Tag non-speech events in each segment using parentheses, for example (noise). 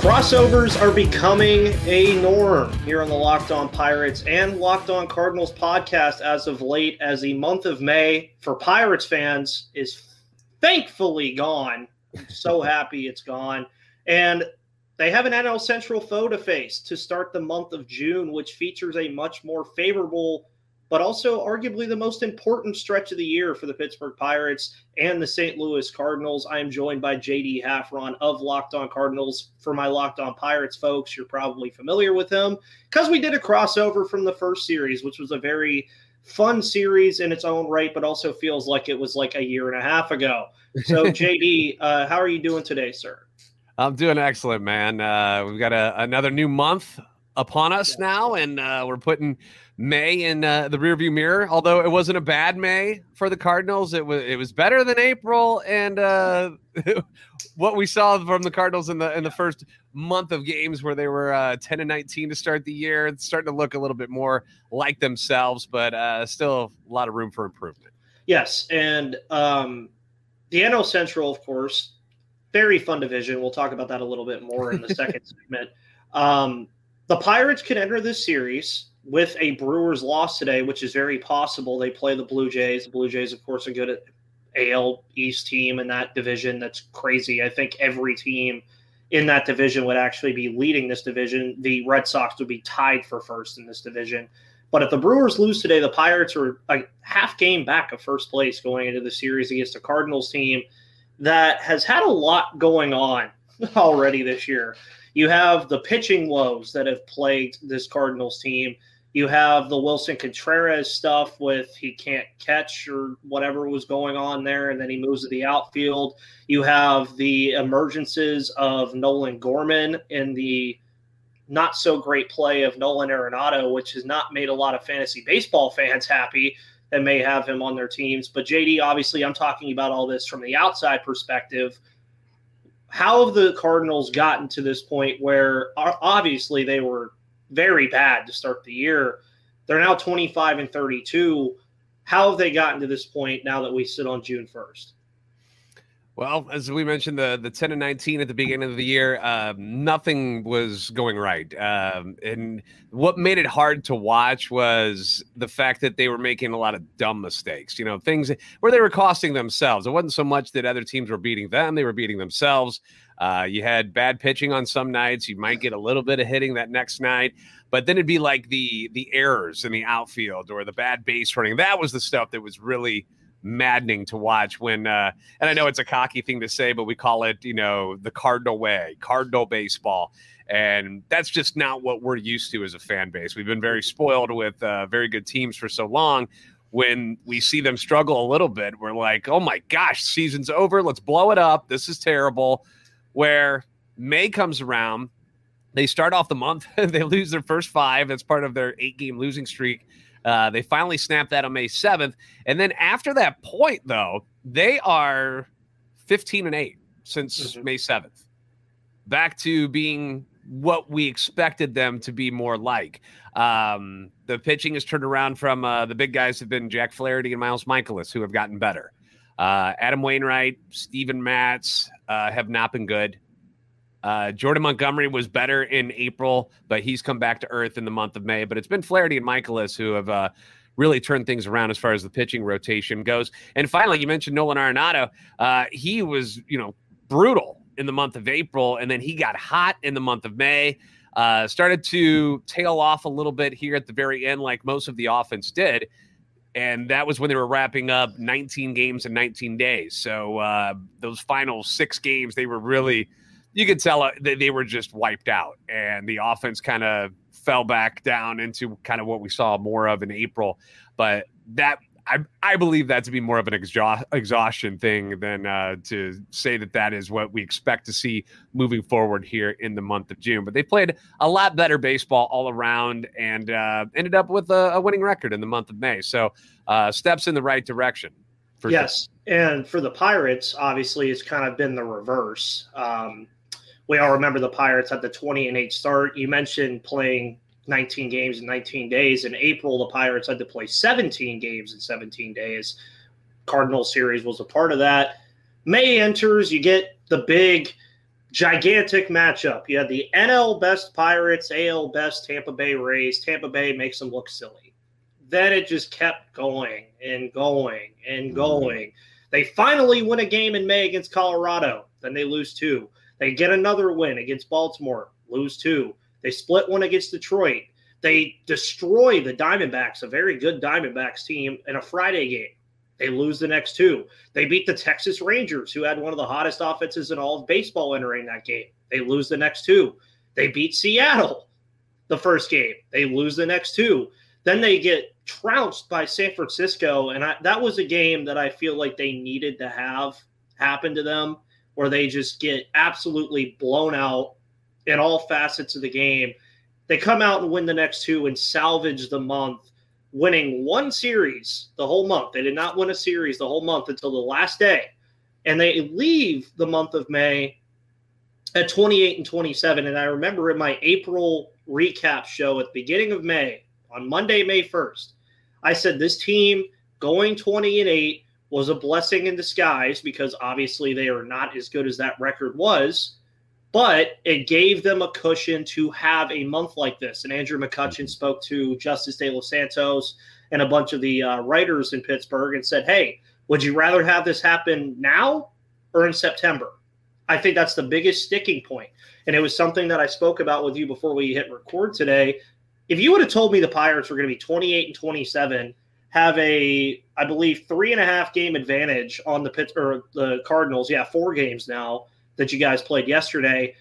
Crossovers are becoming a norm here on the Locked On Pirates and Locked On Cardinals podcast as of late, as the month of May for Pirates fans is thankfully gone. I'm so (laughs) happy it's gone. And they have an NL Central foe to face to start the month of June, which features a much more favorable but also arguably the most important stretch of the year for the Pittsburgh Pirates and the St. Louis Cardinals. I am joined by JD Hafron of Locked On Cardinals. For my Locked On Pirates folks, you're probably familiar with him because we did a crossover from the first series, which was a very fun series in its own right, but also feels like it was like a year and a half ago. So, (laughs) JD, uh, how are you doing today, sir? I'm doing excellent, man. Uh, we've got a, another new month upon us now, and uh, we're putting May in uh, the rearview mirror. Although it wasn't a bad May for the Cardinals, it was it was better than April, and uh, (laughs) what we saw from the Cardinals in the in the first month of games where they were uh, ten and nineteen to start the year, it's starting to look a little bit more like themselves, but uh, still a lot of room for improvement. Yes, and um, the NL Central, of course, very fun division. We'll talk about that a little bit more in the second (laughs) segment. Um, the Pirates can enter this series with a Brewers loss today, which is very possible. They play the Blue Jays. The Blue Jays, of course, are good at AL East team in that division. That's crazy. I think every team in that division would actually be leading this division. The Red Sox would be tied for first in this division. But if the Brewers lose today, the Pirates are a half game back of first place going into the series against a Cardinals team that has had a lot going on (laughs) already this year. You have the pitching woes that have plagued this Cardinals team. You have the Willson Contreras stuff with he can't catch or whatever was going on there, and then he moves to the outfield. You have the emergences of Nolan Gorman in the not so great play of Nolan Arenado, which has not made a lot of fantasy baseball fans happy that may have him on their teams. But JD, obviously, I'm talking about all this from the outside perspective. How have the Cardinals gotten to this point where obviously they were very bad to start the year. They're now 25 and 32. How have they gotten to this point now that we sit on June 1st? Well, as we mentioned, the the 10 and 19 at the beginning of the year, um, nothing was going right. Um, and what made it hard to watch was the fact that they were making a lot of dumb mistakes, you know, things where they were costing themselves. It wasn't so much that other teams were beating them, they were beating themselves. Uh, you had bad pitching on some nights. You might get a little bit of hitting that next night, but then it'd be like the the errors in the outfield or the bad base running. That was the stuff that was really maddening to watch. When uh, and I know it's a cocky thing to say, but we call it you know the Cardinal way, Cardinal baseball. And that's just not what we're used to as a fan base. We've been very spoiled with uh, very good teams for so long when we see them struggle a little bit, we're like, oh my gosh, season's over. Let's blow it up. This is terrible where May comes around. They start off the month, (laughs) they lose their first five. That's part of their eight game losing streak. Uh, they finally snapped that on May 7th. And then after that point, though, they are 15 and 8 since mm-hmm. May 7th. Back to being what we expected them to be more like. Um, the pitching has turned around from uh, the big guys have been Jack Flaherty and Miles Mikolas, who have gotten better. Uh, Adam Wainwright, Steven Matz uh, have not been good. Uh, Jordan Montgomery was better in April, but he's come back to earth in the month of May. But it's been Flaherty and Mikolas who have uh, really turned things around as far as the pitching rotation goes. And finally, you mentioned Nolan Arenado. Uh, he was, you know, brutal in the month of April, and then he got hot in the month of May. Uh, started to tail off a little bit here at the very end, like most of the offense did and that was when they were wrapping up 19 games in 19 days. So uh, those final six games, they were really, you could tell uh, they, they were just wiped out, and the offense kind of fell back down into kind of what we saw more of in April. But that I, I believe that to be more of an exha- exhaustion thing than uh, to say that that is what we expect to see moving forward here in the month of June. But they played a lot better baseball all around and uh, ended up with a, a, winning record in the month of May. So uh, steps in the right direction. yes, sure. and for the Pirates, obviously, it's kind of been the reverse. Um, we all remember the Pirates had the 20 and 8 start. You mentioned playing 19 games in 19 days. In April, the Pirates had to play 17 games in 17 days. Cardinal series was a part of that. May enters, you get the big, gigantic matchup. You had the NL best Pirates, AL best Tampa Bay Rays. Tampa Bay makes them look silly. Then it just kept going and going and mm-hmm. going. They finally win a game in May against Colorado. Then they lose two. They get another win against Baltimore, lose two. They split one against Detroit. They destroy the Diamondbacks, a very good Diamondbacks team, in a Friday game. They lose the next two. They beat the Texas Rangers, who had one of the hottest offenses in all of baseball entering that game. They lose the next two. They beat Seattle the first game. They lose the next two. Then they get trounced by San Francisco. And I, that was a game that I feel like they needed to have happen to them, where they just get absolutely blown out in all facets of the game. They come out and win the next two and salvage the month winning one series the whole month. They did not win a series the whole month until the last day. And they leave the month of May at 28 and 27. And I remember in my April recap show at the beginning of May, on Monday, May 1st, I said this team going 20 and 8 was a blessing in disguise because obviously they are not as good as that record was but it gave them a cushion to have a month like this. And Andrew McCutchen spoke to Justice De Los Santos and a bunch of the uh, writers in Pittsburgh and said, Hey, would you rather have this happen now or in September? I think that's the biggest sticking point. And it was something that I spoke about with you before we hit record today. If you would have told me the Pirates were going to be 28 and 27, have a, I believe, three and a half game advantage on the Pitt or the Cardinals, yeah, four games now that you guys played yesterday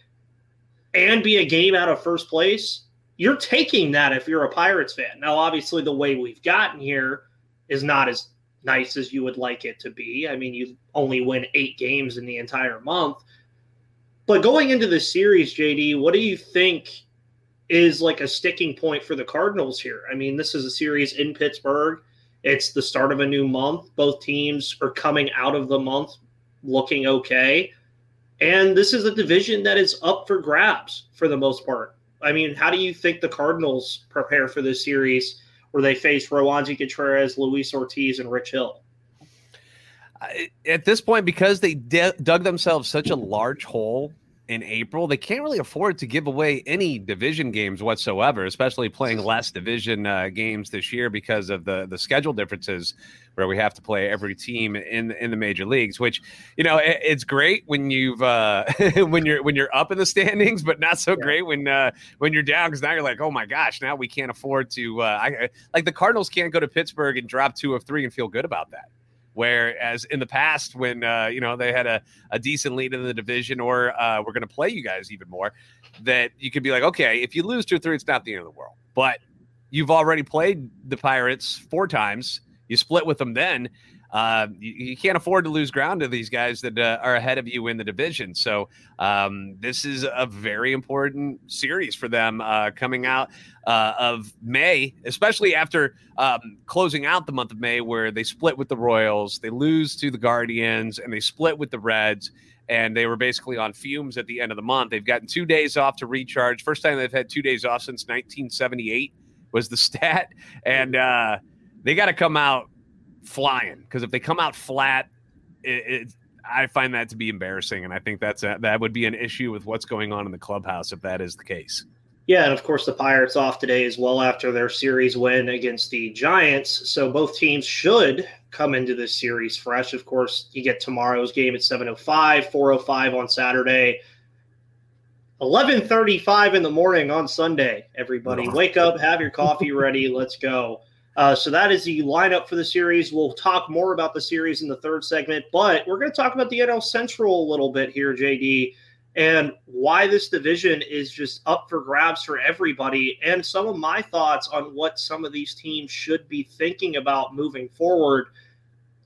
and be a game out of first place, you're taking that if you're a Pirates fan. Now, obviously, the way we've gotten here is not as nice as you would like it to be. I mean, you only win eight games in the entire month. But going into the series, JD, what do you think is like a sticking point for the Cardinals here? I mean, this is a series in Pittsburgh. It's the start of a new month. Both teams are coming out of the month looking okay. And this is a division that is up for grabs for the most part. I mean, how do you think the Cardinals prepare for this series where they face Roansy Contreras, Luis Ortiz, and Rich Hill? At this point, because they de- dug themselves such a large hole in April, they can't really afford to give away any division games whatsoever, especially playing less division uh, games this year because of the the schedule differences, where we have to play every team in in the major leagues. Which you know it, it's great when you've uh, (laughs) when you're when you're up in the standings, but not so yeah. great when uh, when you're down because now you're like, oh my gosh, now we can't afford to. Uh, I, like the Cardinals can't go to Pittsburgh and drop two of three and feel good about that. Whereas in the past, when uh, you know they had a, a decent lead in the division, or uh, we're going to play you guys even more, that you could be like, okay, if you lose two or three, it's not the end of the world. But you've already played the Pirates four times. You split with them then, uh, you, you, can't afford to lose ground to these guys that uh, are ahead of you in the division. So um, this is a very important series for them uh, coming out uh, of May, especially after um, closing out the month of May, where they split with the Royals, they lose to the Guardians, and they split with the Reds. And they were basically on fumes at the end of the month. They've gotten two days off to recharge. First time they've had two days off since 1978 was the (laughs) stat. And uh, they got to come out flying because if they come out flat, it, it, I find that to be embarrassing, and I think that's a, that would be an issue with what's going on in the clubhouse if that is the case. Yeah, and of course the Pirates off today as well after their series win against the Giants. So both teams should come into this series fresh. Of course, you get tomorrow's game at 7:05, 4:05 on Saturday. 11:35 in the morning on Sunday. Everybody, wake up, have your coffee ready. Let's go. Uh, so that is the lineup for the series. We'll talk more about the series in the third segment, but we're going to talk about the NL Central a little bit here, JD, and why this division is just up for grabs for everybody, and some of my thoughts on what some of these teams should be thinking about moving forward.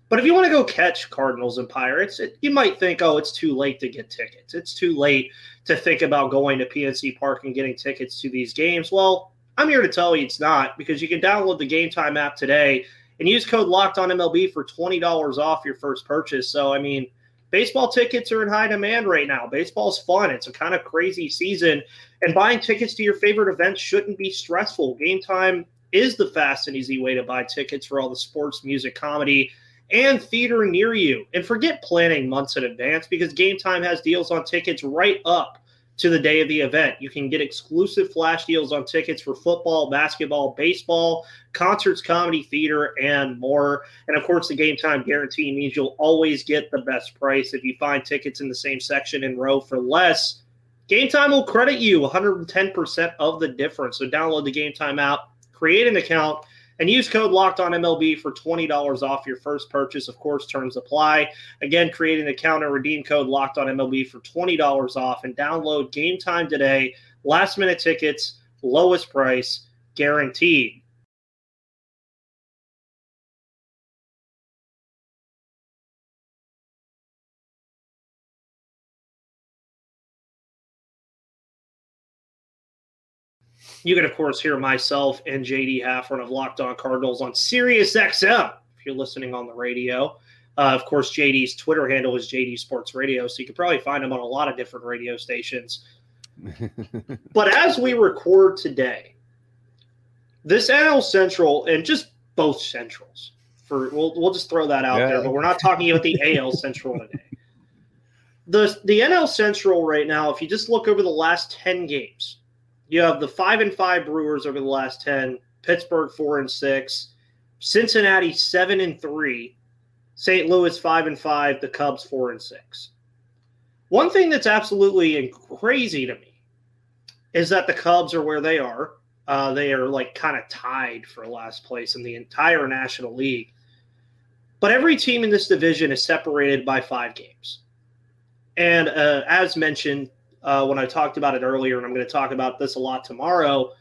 But if you want to go catch Cardinals and Pirates, it, you might think, oh, it's too late to get tickets. It's too late to think about going to PNC Park and getting tickets to these games. Well, I'm here to tell you it's not because you can download the Gametime app today and use code locked on MLB for $20 off your first purchase. So, I mean, baseball tickets are in high demand right now. Baseball's fun. It's a kind of crazy season. And buying tickets to your favorite events shouldn't be stressful. Game time is the fast and easy way to buy tickets for all the sports, music, comedy, and theater near you. And forget planning months in advance because Gametime has deals on tickets right up to the day of the event. You can get exclusive flash deals on tickets for football, basketball, baseball, concerts, comedy, theater, and more. And of course, the game time guarantee means you'll always get the best price. If you find tickets in the same section and row for less, Gametime will credit you 110% of the difference. So download the Gametime app, create an account, and use code locked on MLB for $20 off your first purchase. Of course, terms apply. Again, create an account and redeem code locked on MLB for $20 off and download game time today. Last minute tickets, lowest price, guaranteed. You can, of course, hear myself and JD Hafron of Locked On Cardinals on Sirius XM if you're listening on the radio. Uh, of course, JD's Twitter handle is JD Sports Radio, so you can probably find him on a lot of different radio stations. (laughs) but as we record today, this NL Central and just both Centrals for we'll we'll just throw that out yeah. there, but we're not talking about the (laughs) AL Central today. The the NL Central right now, if you just look over the last 10 games, you have the five and five Brewers over the last ten, Pittsburgh four and six, Cincinnati seven and three, St. Louis five and five, the Cubs four and six. One thing that's absolutely crazy to me is that the Cubs are where they are. Uh, they are like kind of tied for last place in the entire National League. But every team in this division is separated by five games. And uh, as mentioned, uh, when I talked about it earlier, and I'm going to talk about this a lot tomorrow.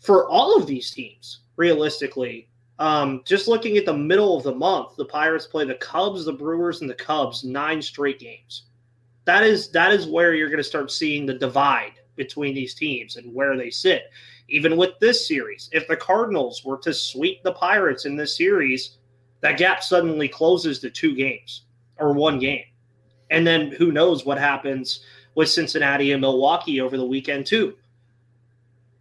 For all of these teams, realistically, um, just looking at the middle of the month, the Pirates play the Cubs, the Brewers, and the Cubs nine straight games. That is that is where you're going to start seeing the divide between these teams and where they sit. Even with this series, if the Cardinals were to sweep the Pirates in this series, that gap suddenly closes to two games or one game. And then who knows what happens with Cincinnati and Milwaukee over the weekend, too.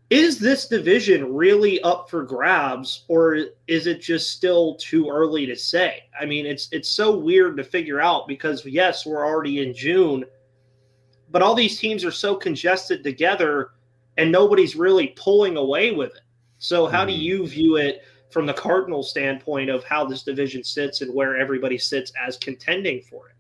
Is this division really up for grabs, or is it just still too early to say? I mean, it's it's so weird to figure out because yes, we're already in June, but all these teams are so congested together, and nobody's really pulling away with it. So, how mm-hmm. do you view it from the Cardinal standpoint of how this division sits and where everybody sits as contending for it?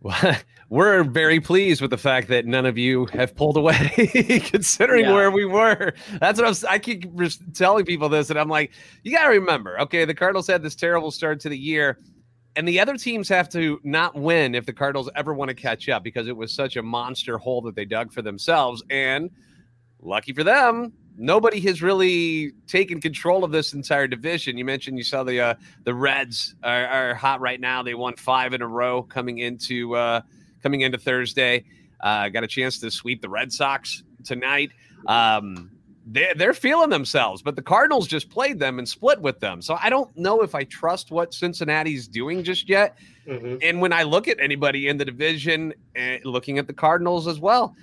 Well, we're very pleased with the fact that none of you have pulled away, (laughs) considering yeah. where we were. That's what I was. I keep telling people this, and I'm like, you got to remember, okay, the Cardinals had this terrible start to the year, and the other teams have to not win if the Cardinals ever want to catch up because it was such a monster hole that they dug for themselves. And lucky for them, nobody has really taken control of this entire division. You mentioned you saw the uh, the Reds are, are, hot right now. They won five in a row coming into uh, coming into Thursday. Uh, got a chance to sweep the Red Sox tonight. Um, they, they're feeling themselves, but the Cardinals just played them and split with them. So I don't know if I trust what Cincinnati's doing just yet. Mm-hmm. And when I look at anybody in the division, uh, looking at the Cardinals as well,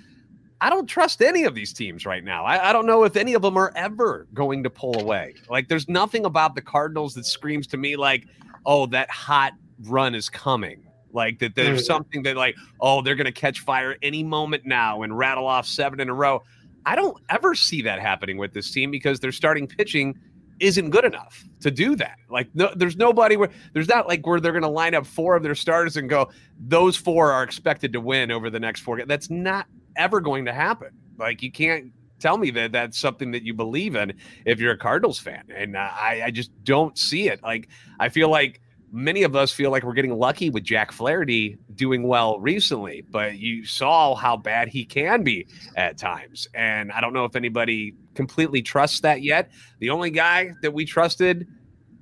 I don't trust any of these teams right now. I, I, don't know if any of them are ever going to pull away. Like, there's nothing about the Cardinals that screams to me like, oh, that hot run is coming. Like that there's mm. something that like, oh, they're gonna catch fire any moment now and rattle off seven in a row. I don't ever see that happening with this team because their starting pitching isn't good enough to do that. Like, no, there's nobody where there's not like where they're going to line up four of their starters and go, those four are expected to win over the next four. That's not ever going to happen. Like you can't tell me that that's something that you believe in if you're a Cardinals fan, and uh, I, I just don't see it. Like I feel like many of us feel like we're getting lucky with Jack Flaherty doing well recently, but you saw how bad he can be at times. And I don't know if anybody completely trusts that yet. The only guy that we trusted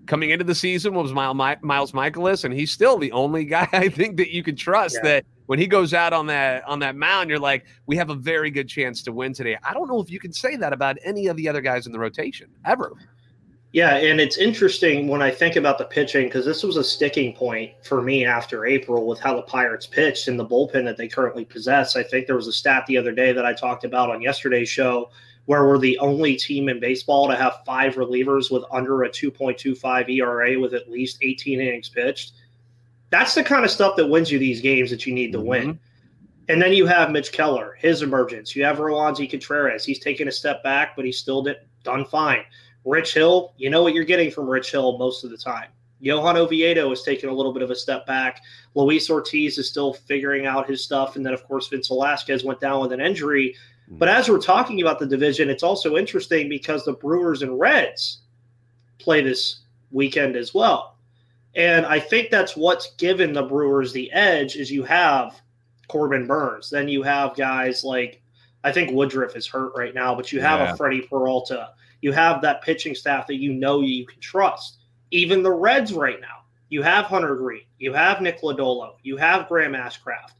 coming into the season was Miles Mikolas, and he's still the only guy (laughs) I think that you can trust yeah. that when he goes out on that on that mound, you're like, we have a very good chance to win today. I don't know if you can say that about any of the other guys in the rotation ever. Yeah, and it's interesting when I think about the pitching because this was a sticking point for me after April with how the Pirates pitched and the bullpen that they currently possess. I think there was a stat the other day that I talked about on yesterday's show where we're the only team in baseball to have five relievers with under a 2.25 ERA with at least 18 innings pitched. That's the kind of stuff that wins you these games that you need to mm-hmm. win. And then you have Mitch Keller, his emergence. You have Roansy Contreras. He's taken a step back, but he's still done fine. Rich Hill, you know what you're getting from Rich Hill most of the time. Johan Oviedo is taking a little bit of a step back. Luis Ortiz is still figuring out his stuff. And then, of course, Vince Velasquez went down with an injury. Hmm. But as we're talking about the division, it's also interesting because the Brewers and Reds play this weekend as well. And I think that's what's given the Brewers the edge is you have Corbin Burnes. Then you have guys like I think Woodruff is hurt right now, but you have yeah. a Freddie Peralta. You have that pitching staff that you know you can trust. Even the Reds right now, you have Hunter Greene, you have Nick Lodolo, you have Graham Ashcraft.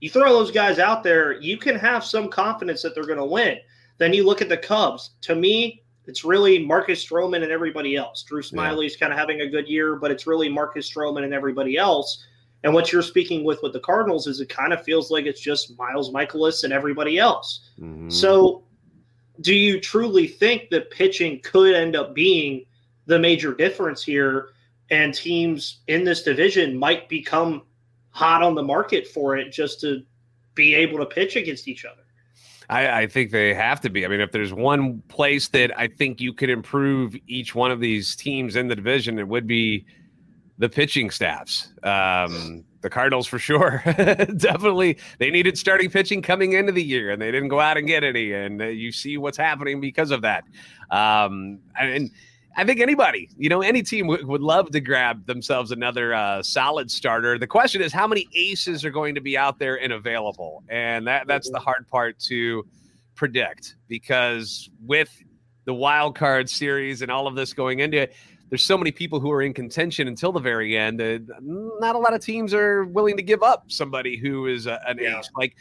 You throw those guys out there, you can have some confidence that they're going to win. Then you look at the Cubs. To me, it's really Marcus Stroman and everybody else. Drew Smyly's yeah. kind of having a good year, but it's really Marcus Stroman and everybody else. And what you're speaking with with the Cardinals is it kind of feels like it's just Miles Mikolas and everybody else. Mm-hmm. So do you truly think that pitching could end up being the major difference here and teams in this division might become hot on the market for it just to be able to pitch against each other I, I, think they have to be. I mean, if there's one place that I think you could improve each one of these teams in the division, it would be the pitching staffs. Um, the Cardinals for sure. (laughs) Definitely, they needed starting pitching coming into the year, and they didn't go out and get any. And uh, you see what's happening because of that. Um, and I think anybody, you know, any team w- would love to grab themselves another uh, solid starter. The question is, how many aces are going to be out there and available? And that that's the hard part to predict because with the wild card series and all of this going into it there's so many people who are in contention until the very end. Uh, not a lot of teams are willing to give up somebody who is a, an yeah. ace. Like,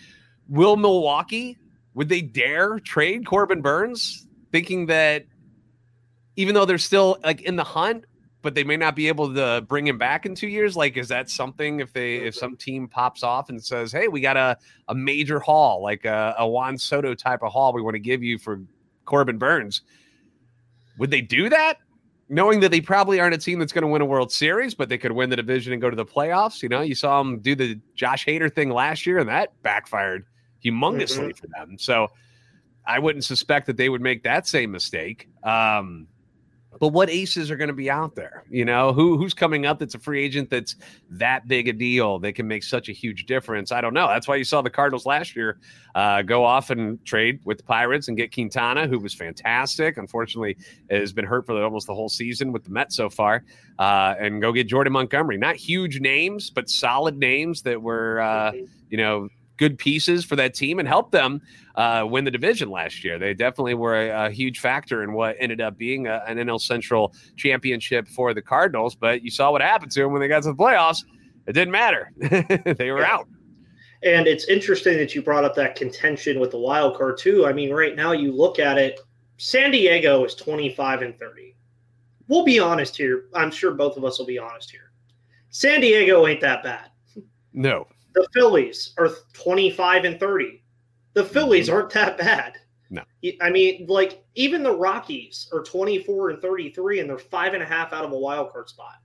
will Milwaukee, would they dare trade Corbin Burnes, thinking that even though they're still like in the hunt, but they may not be able to bring him back in two years. Like, is that something if they if some team pops off and says, "Hey, we got a a major haul, like a, a Juan Soto type of haul, we want to give you for Corbin Burnes"? Would they do that? Knowing that they probably aren't a team that's going to win a World Series, but they could win the division and go to the playoffs. You know, you saw them do the Josh Hader thing last year, and that backfired humongously mm-hmm. for them. So I wouldn't suspect that they would make that same mistake. Um, but what aces are going to be out there? You know, who who's coming up that's a free agent that's that big a deal that can make such a huge difference? I don't know. That's why you saw the Cardinals last year uh, go off and trade with the Pirates and get Quintana, who was fantastic. Unfortunately, has been hurt for the, almost the whole season with the Mets so far, uh, and go get Jordan Montgomery. Not huge names, but solid names that were, uh, you know, good pieces for that team and help them uh, win the division last year. They definitely were a, a huge factor in what ended up being a, an NL Central championship for the Cardinals. But you saw what happened to them when they got to the playoffs. It didn't matter; (laughs) they were yeah. out. And it's interesting that you brought up that contention with the wild card too. I mean, right now you look at it, San Diego is 25 and 30. We'll be honest here. I'm sure both of us will be honest here. San Diego ain't that bad. No. The Phillies are 25 and 30. The Phillies mm-hmm. aren't that bad. No. I mean, like, even the Rockies are 24 and 33, and they're five and a half out of a wild card spot.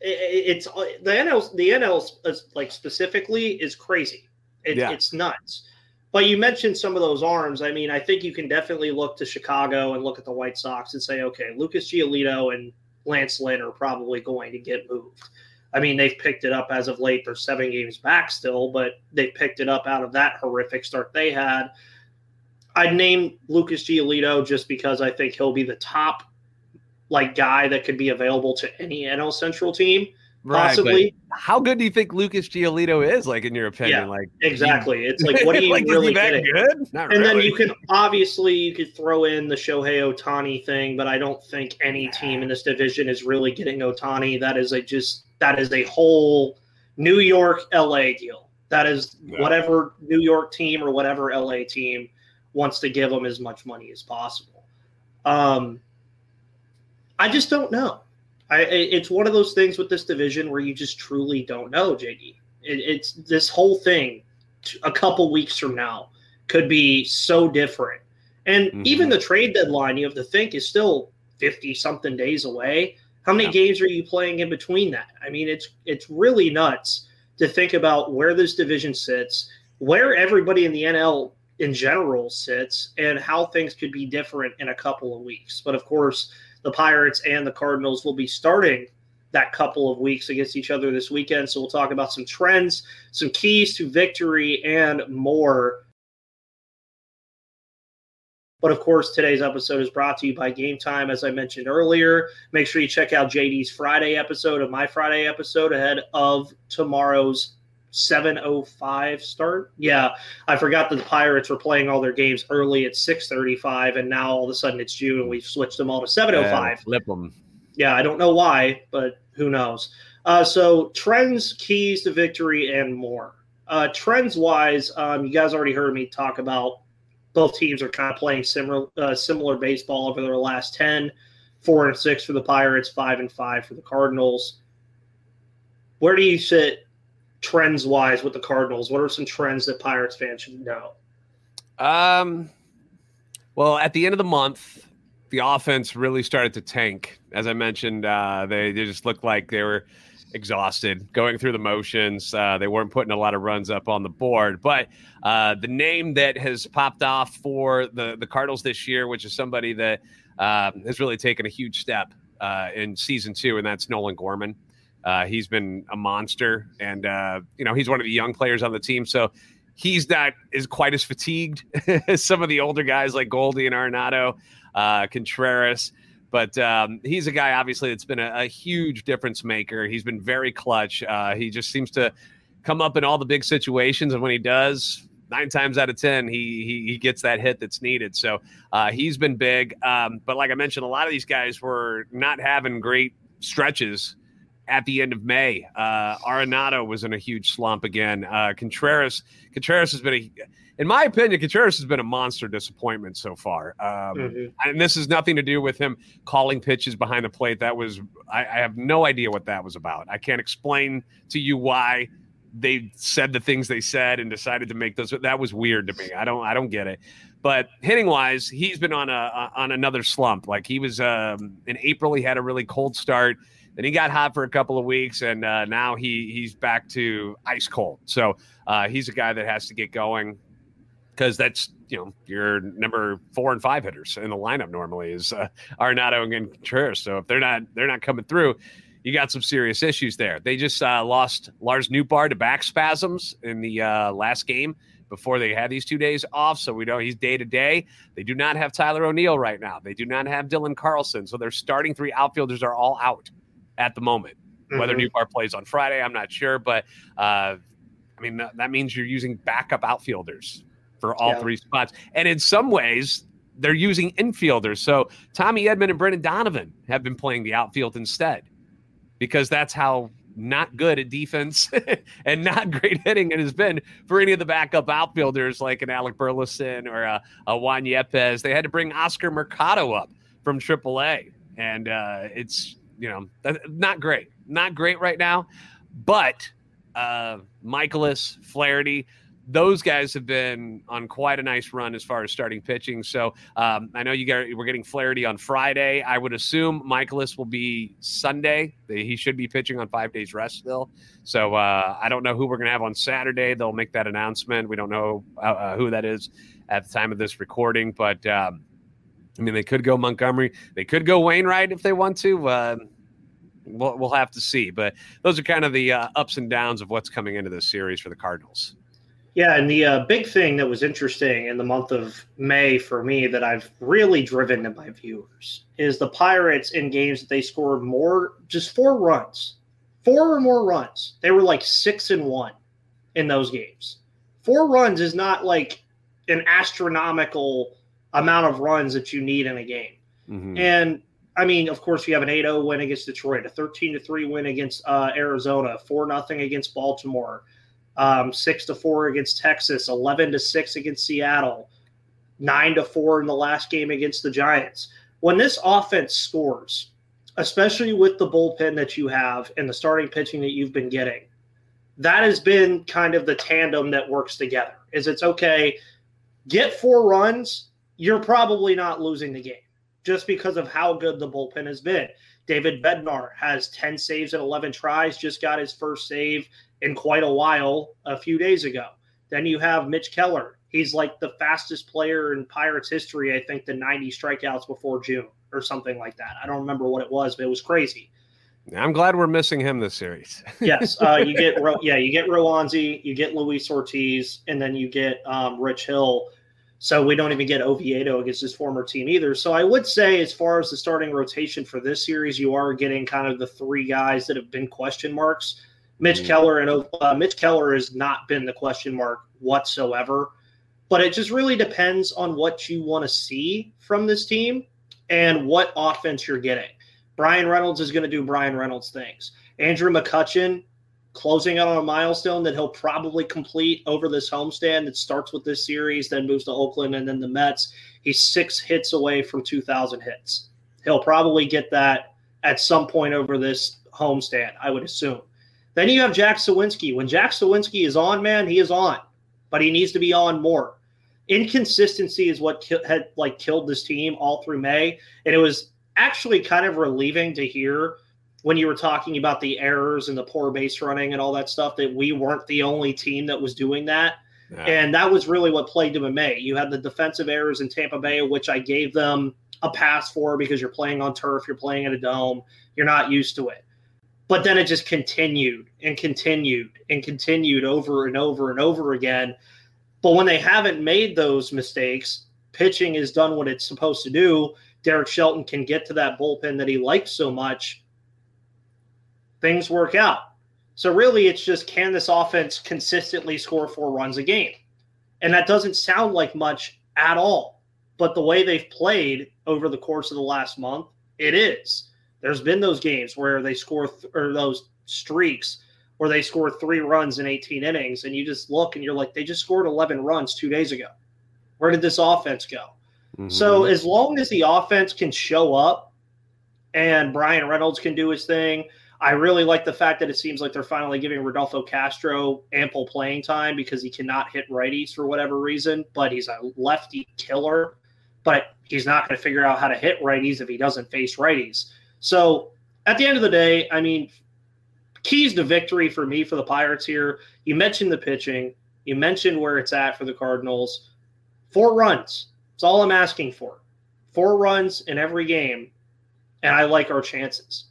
it's uh, the NL, the NL, like, specifically is crazy. It, yeah. It's nuts. But you mentioned some of those arms. I mean, I think you can definitely look to Chicago and look at the White Sox and say, okay, Lucas Giolito and Lance Lynn are probably going to get moved. I mean, they've picked it up as of late. They're seven games back still, but they picked it up out of that horrific start they had. I'd name Lucas Giolito just because I think he'll be the top like guy that could be available to any NL Central team. Possibly. Right, how good do you think Lucas Giolito is, like in your opinion? Yeah, like exactly. It's (laughs) like what do you like, really get? Good? Not and really. then you can obviously you could throw in the Shohei Ohtani thing, but I don't think any team in this division is really getting Ohtani. That is a just that is a whole New York LA deal. That is yeah. whatever New York team or whatever LA team wants to give them as much money as possible. Um, I just don't know. I, it's one of those things with this division where you just truly don't know, JD. It, it's this whole thing. A couple weeks from now could be so different, and mm-hmm. even the trade deadline you have to think is still fifty something days away. How many yeah. games are you playing in between that? I mean, it's it's really nuts to think about where this division sits, where everybody in the NL in general sits, and how things could be different in a couple of weeks. But of course, the Pirates and the Cardinals will be starting that couple of weeks against each other this weekend. So we'll talk about some trends, some keys to victory, and more. But of course, today's episode is brought to you by Gametime, as I mentioned earlier. Make sure you check out JD's Friday episode of my Friday episode ahead of tomorrow's 7:05 start. Yeah, I forgot that the Pirates were playing all their games early at 6:35, and now all of a sudden it's June and we've switched them all to 7:05. flip them. Yeah, I don't know why, but who knows? Uh, so trends, keys to victory, and more. Uh, trends wise, um, you guys already heard me talk about both teams are kind of playing similar uh, similar baseball over their last 10 four and six for the pirates five and five for the cardinals where do you sit trends wise with the Cardinals? What are some trends that Pirates fans should know? Um, well, at the end of the month, the offense really started to tank. As I mentioned, uh, they, they just looked like they were exhausted, going through the motions. Uh, they weren't putting a lot of runs up on the board. But uh, the name that has popped off for the, the Cardinals this year, which is somebody that uh, has really taken a huge step uh, in season two, and that's Nolan Gorman. Uh, he's been a monster, and uh, you know he's one of the young players on the team, so he's not is quite as fatigued (laughs) as some of the older guys like Goldie and Arenado, uh, Contreras. But um, he's a guy, obviously, that's been a, a huge difference maker. He's been very clutch. Uh, he just seems to come up in all the big situations, and when he does, nine times out of ten, he he, he gets that hit that's needed. So uh, he's been big. Um, but like I mentioned, a lot of these guys were not having great stretches at the end of May. Uh, Arenado was in a huge slump again. Uh, Contreras, Contreras has been a, in my opinion, Contreras has been a monster disappointment so far. Um, mm-hmm. And this has nothing to do with him calling pitches behind the plate. That was, I, I have no idea what that was about. I can't explain to you why they said the things they said and decided to make those. That was weird to me. I don't, I don't get it. But hitting wise, he's been on a on another slump. Like he was um, in April, he had a really cold start then he got hot for a couple of weeks, and uh, now he he's back to ice cold. So uh, he's a guy that has to get going because that's you know your number four and five hitters in the lineup normally is uh, Arenado and Contreras. So if they're not they're not coming through, you got some serious issues there. They just uh, lost Lars Nootbaar to back spasms in the uh, last game before they had these two days off. So we know he's day to day. They do not have Tyler O'Neill right now. They do not have Dylan Carlson. So their starting three outfielders are all out at the moment. Mm-hmm. Whether Nootbaar plays on Friday, I'm not sure, but uh, I mean that, means you're using backup outfielders for all yeah. three spots, and in some ways they're using infielders. So Tommy Edman and Brendan Donovan have been playing the outfield instead because that's how not good at defense (laughs) and not great hitting it has been for any of the backup outfielders like an Alec Burleson or a, a Juan Yepez. They had to bring Oscar Mercado up from AAA, and uh, it's you know, not great, not great right now. But uh, Mikolas, Flaherty, those guys have been on quite a nice run as far as starting pitching. So um, I know you got we're getting Flaherty on Friday. I would assume Mikolas will be Sunday. He should be pitching on five days rest still. So uh, I don't know who we're going to have on Saturday. They'll make that announcement. We don't know uh, uh, who that is at the time of this recording, but. Um, I mean, they could go Montgomery. They could go Wainwright if they want to. Uh, we'll, we'll have to see. But those are kind of the uh, ups and downs of what's coming into this series for the Cardinals. Yeah, and the uh, big thing that was interesting in the month of May for me that I've really driven to my viewers is the Pirates in games that they scored more, just four runs, four or more runs. They were like six and one in those games. Four runs is not like an astronomical amount of runs that you need in a game. Mm-hmm. And I mean, of course, you have an 8-0 win against Detroit, a 13 to 3 win against uh, Arizona, 4 nothing against Baltimore, um, 6 to 4 against Texas, 11 to 6 against Seattle, 9 to 4 in the last game against the Giants. When this offense scores especially with the bullpen that you have and the starting pitching that you've been getting, that has been kind of the tandem that works together. Is it's okay, get four runs, you're probably not losing the game just because of how good the bullpen has been. David Bednar has 10 saves and 11 tries, just got his first save in quite a while a few days ago. Then you have Mitch Keller. He's like the fastest player in Pirates history, I think, the 90 strikeouts before June or something like that. I don't remember what it was, but it was crazy. I'm glad we're missing him this series. (laughs) yes, uh, you get yeah, you get Roansy, you get Luis Ortiz, and then you get um, Rich Hill. So we don't even get Oviedo against his former team either. So I would say, as far as the starting rotation for this series, you are getting kind of the three guys that have been question marks. Mitch mm-hmm. Keller and uh, Mitch Keller has not been the question mark whatsoever. But it just really depends on what you want to see from this team and what offense you're getting. Bryan Reynolds is going to do Bryan Reynolds things. Andrew McCutchen closing out on a milestone that he'll probably complete over this homestand that starts with this series, then moves to Oakland and then the Mets. He's six hits away from 2,000 hits. He'll probably get that at some point over this homestand, I would assume. Then you have Jack Suwinski. When Jack Suwinski is on, man, he is on, but he needs to be on more. Inconsistency is what ki- had like killed this team all through May, and it was actually kind of relieving to hear when you were talking about the errors and the poor base running and all that stuff that we weren't the only team that was doing that. Yeah. And that was really what played them in May. You had the defensive errors in Tampa Bay, which I gave them a pass for because you're playing on turf, you're playing at a dome, you're not used to it. But then it just continued and continued and continued over and over and over again. But when they haven't made those mistakes, pitching has done what it's supposed to do. Derek Shelton can get to that bullpen that he likes so much things work out. So really, it's just can this offense consistently score four runs a game? And that doesn't sound like much at all. But the way they've played over the course of the last month, it is. There's been those games where they score th- or those streaks where they score three runs in 18 innings, and you just look and you're like, they just scored 11 runs two days ago. Where did this offense go? Mm-hmm. So as long as the offense can show up and Bryan Reynolds can do his thing, I really like the fact that it seems like they're finally giving Rodolfo Castro ample playing time because he cannot hit righties for whatever reason, but he's a lefty killer. But he's not going to figure out how to hit righties if he doesn't face righties. So at the end of the day, I mean, keys to victory for me for the Pirates here. You mentioned the pitching, you mentioned where it's at for the Cardinals. Four runs. That's all I'm asking for. Four runs in every game, and I like our chances.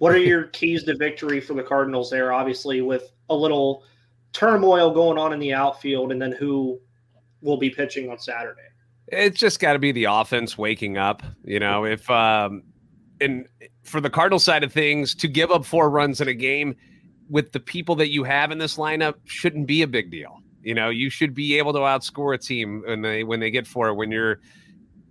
What are your keys to victory for the Cardinals there? Obviously, with a little turmoil going on in the outfield, and then who will be pitching on Saturday? It's just got to be the offense waking up. You know, if um, and for the Cardinal side of things, to give up four runs in a game with the people that you have in this lineup shouldn't be a big deal. You know, you should be able to outscore a team when they when they get four. When you're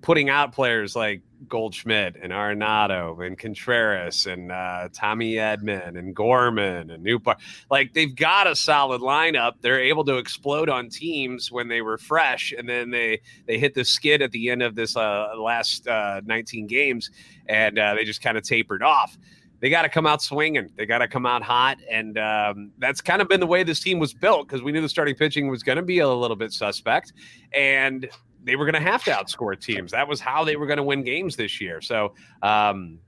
putting out players like Goldschmidt and Arenado and Contreras and uh, Tommy Edman and Gorman and Nootbaar. Like they've got a solid lineup. They're able to explode on teams when they were fresh, and then they they hit the skid at the end of this uh, last uh, 19 games, and uh, they just kind of tapered off. They got to come out swinging. They got to come out hot, and um, that's kind of been the way this team was built because we knew the starting pitching was going to be a little bit suspect, and they were going to have to outscore teams. That was how they were going to win games this year. So, um,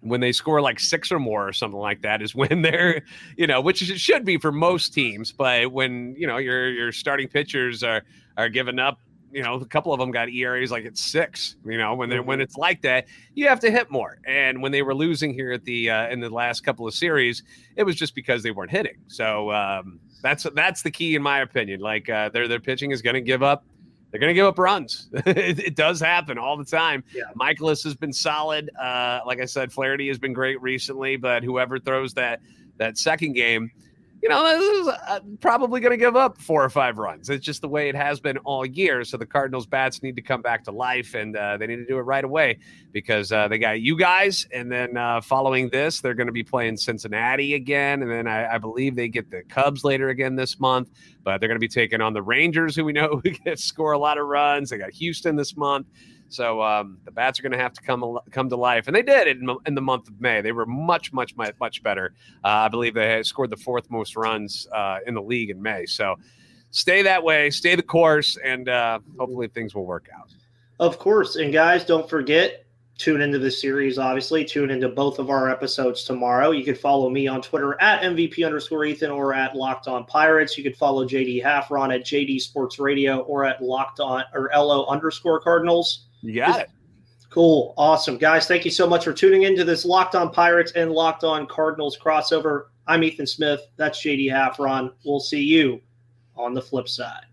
when they score like six or more or something like that is (laughs) when they're, you know, which it should be for most teams. But when you know your your starting pitchers are are giving up, you know, a couple of them got ERAs like it's six. You know, when they when mm-hmm. it's like that, you have to hit more. And when they were losing here at the uh, in the last couple of series, it was just because they weren't hitting. So um, that's that's the key in my opinion. Like uh, their their pitching is going to give up they're going to give up runs. (laughs) it, it, does happen all the time. Yeah. Mikolas has been solid. Uh, like I said, Flaherty has been great recently, but whoever throws that that second game, you know, this is uh, probably going to give up four or five runs. It's just the way it has been all year. So the Cardinals bats need to come back to life, and uh, they need to do it right away because uh, they got you guys, and then uh, following this, they're going to be playing Cincinnati again, and then I, I, believe they get the Cubs later again this month. But they're going to be taking on the Rangers, who we know (laughs) who score a lot of runs. They got Houston this month. So um, the bats are going to have to come come to life, and they did in, in the month of May. They were much, much, much, better. Uh, I believe they scored the fourth most runs uh, in the league in May. So stay that way, stay the course, and uh, hopefully things will work out. Of course, and guys, don't forget tune into the series, obviously. Tune into both of our episodes tomorrow. You can follow me on Twitter at MVP underscore Ethan or at Locked On Pirates. You can follow JD Hafron at JD Sports Radio or at Locked On or LO underscore Cardinals. You got it. Cool. Awesome. Guys, thank you so much for tuning into this Locked On Pirates and Locked On Cardinals crossover. I'm Ethan Smith. That's JD Hafron. We'll see you on the flip side.